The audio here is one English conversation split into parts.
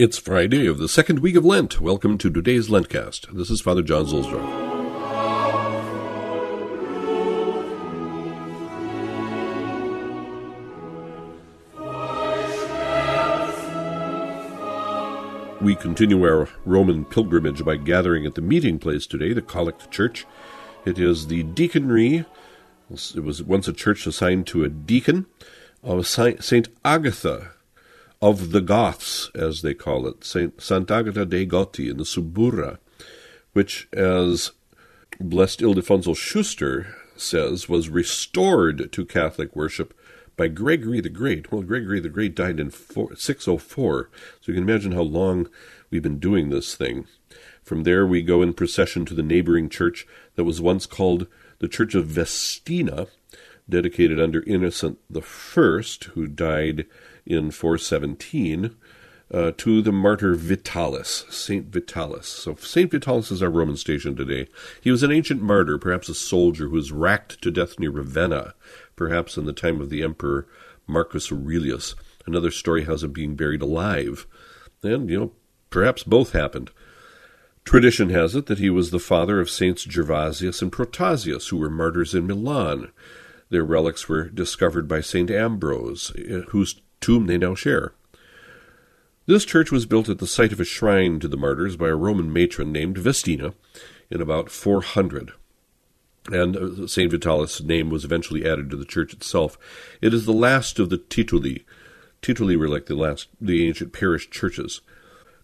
It's Friday of the second week of Lent. Welcome to today's LENTCAzT. This is Father John Zuhlsdorf. We continue our Roman pilgrimage by gathering at the meeting place today, the Collect Church. It is the deaconry, it was once a church assigned to a deacon, of St. Agatha of the Goths, as they call it, Saint Sant'Agata dei Goti in the Suburra, which, as Blessed Ildefonso Schuster says, was restored to Catholic worship by Gregory the Great. Well, Gregory the Great died in 604, so you can imagine how long we've been doing this thing. From there, we go in procession to the neighboring church that was once called the Church of Vestina, dedicated under Innocent I, who died in 417 uh, to the martyr Vitalis, Saint Vitalis. So Saint Vitalis is our Roman station today. He was an ancient martyr, perhaps a soldier who was racked to death near Ravenna, perhaps in the time of the emperor Marcus Aurelius. Another story has him being buried alive. And, you know, perhaps both happened. Tradition has it that he was the father of Saints Gervasius and Protasius, who were martyrs in Milan. Their relics were discovered by Saint Ambrose, uh, whose tomb they now share. This church was built at the site of a shrine to the martyrs by a Roman matron named Vestina in about 400 and uh, St. Vitalis' name was eventually added to the church itself. It is the last of the Tituli. Tituli were like the last, the ancient parish churches.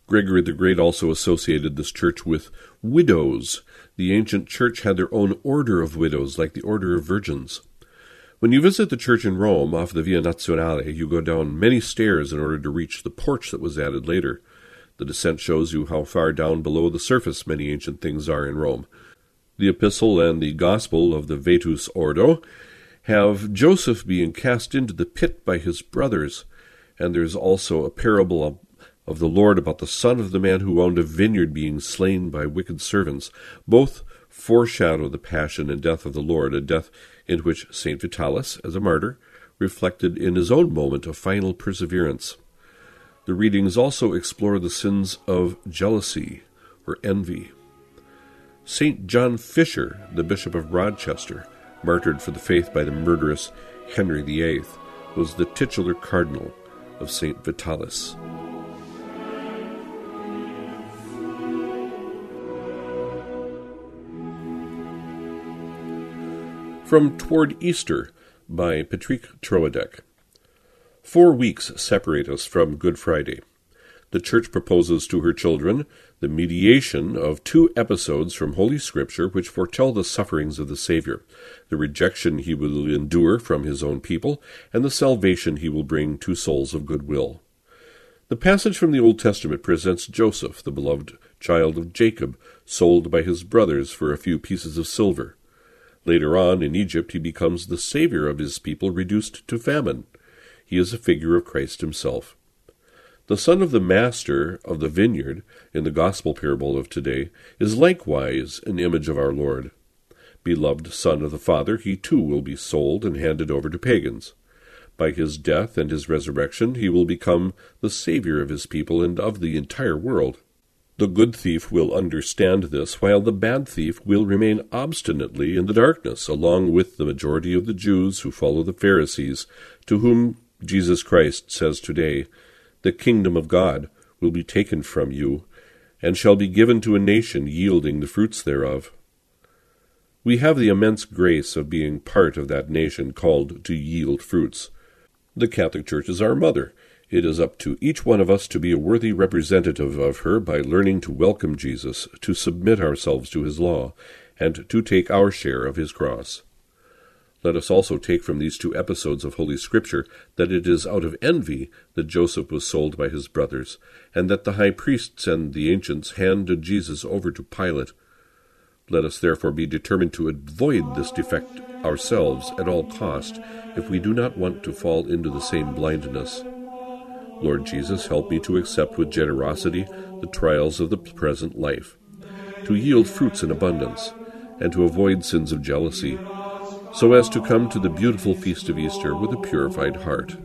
Gregory the Great also associated this church with widows. The ancient church had their own order of widows, like the order of virgins. When you visit the church in Rome off the Via Nazionale, you go down many stairs in order to reach the porch that was added later. The descent shows you how far down below the surface many ancient things are in Rome. The epistle and the gospel of the Vetus Ordo have Joseph being cast into the pit by his brothers, and there's also a parable of, of the Lord about the son of the man who owned a vineyard being slain by wicked servants. Both foreshadow the passion and death of the Lord, a death in which St. Vitalis, as a martyr, reflected in his own moment of final perseverance. The readings also explore the sins of jealousy or envy. St. John Fisher, the Bishop of Rochester, martyred for the faith by the murderous Henry VIII, was the titular cardinal of St. Vitalis. From Toward Easter by Patrick Troadec. Four weeks separate us from Good Friday. The Church proposes to her children the mediation of two episodes from Holy Scripture which foretell the sufferings of the Savior, the rejection he will endure from his own people, and the salvation he will bring to souls of goodwill. The passage from the Old Testament presents Joseph, the beloved child of Jacob, sold by his brothers for a few pieces of silver. Later on, in Egypt, he becomes the savior of his people reduced to famine. He is a figure of Christ himself. The son of the master of the vineyard, in the gospel parable of today, is likewise an image of our Lord. Beloved son of the Father, he too will be sold and handed over to pagans. By his death and his resurrection, he will become the Savior of his people and of the entire world. The good thief will understand this, while the bad thief will remain obstinately in the darkness, along with the majority of the Jews who follow the Pharisees, to whom Jesus Christ says today, The kingdom of God will be taken from you, and shall be given to a nation yielding the fruits thereof. We have the immense grace of being part of that nation called to yield fruits. The Catholic Church is our mother, it is up to each one of us to be a worthy representative of her by learning to welcome Jesus, to submit ourselves to his law, and to take our share of his cross. Let us also take from these two episodes of Holy Scripture that it is out of envy that Joseph was sold by his brothers, and that the high priests and the ancients handed Jesus over to Pilate. Let us therefore be determined to avoid this defect ourselves at all cost, if we do not want to fall into the same blindness. Lord Jesus, help me to accept with generosity the trials of the present life, to yield fruits in abundance, and to avoid sins of jealousy, so as to come to the beautiful feast of Easter with a purified heart.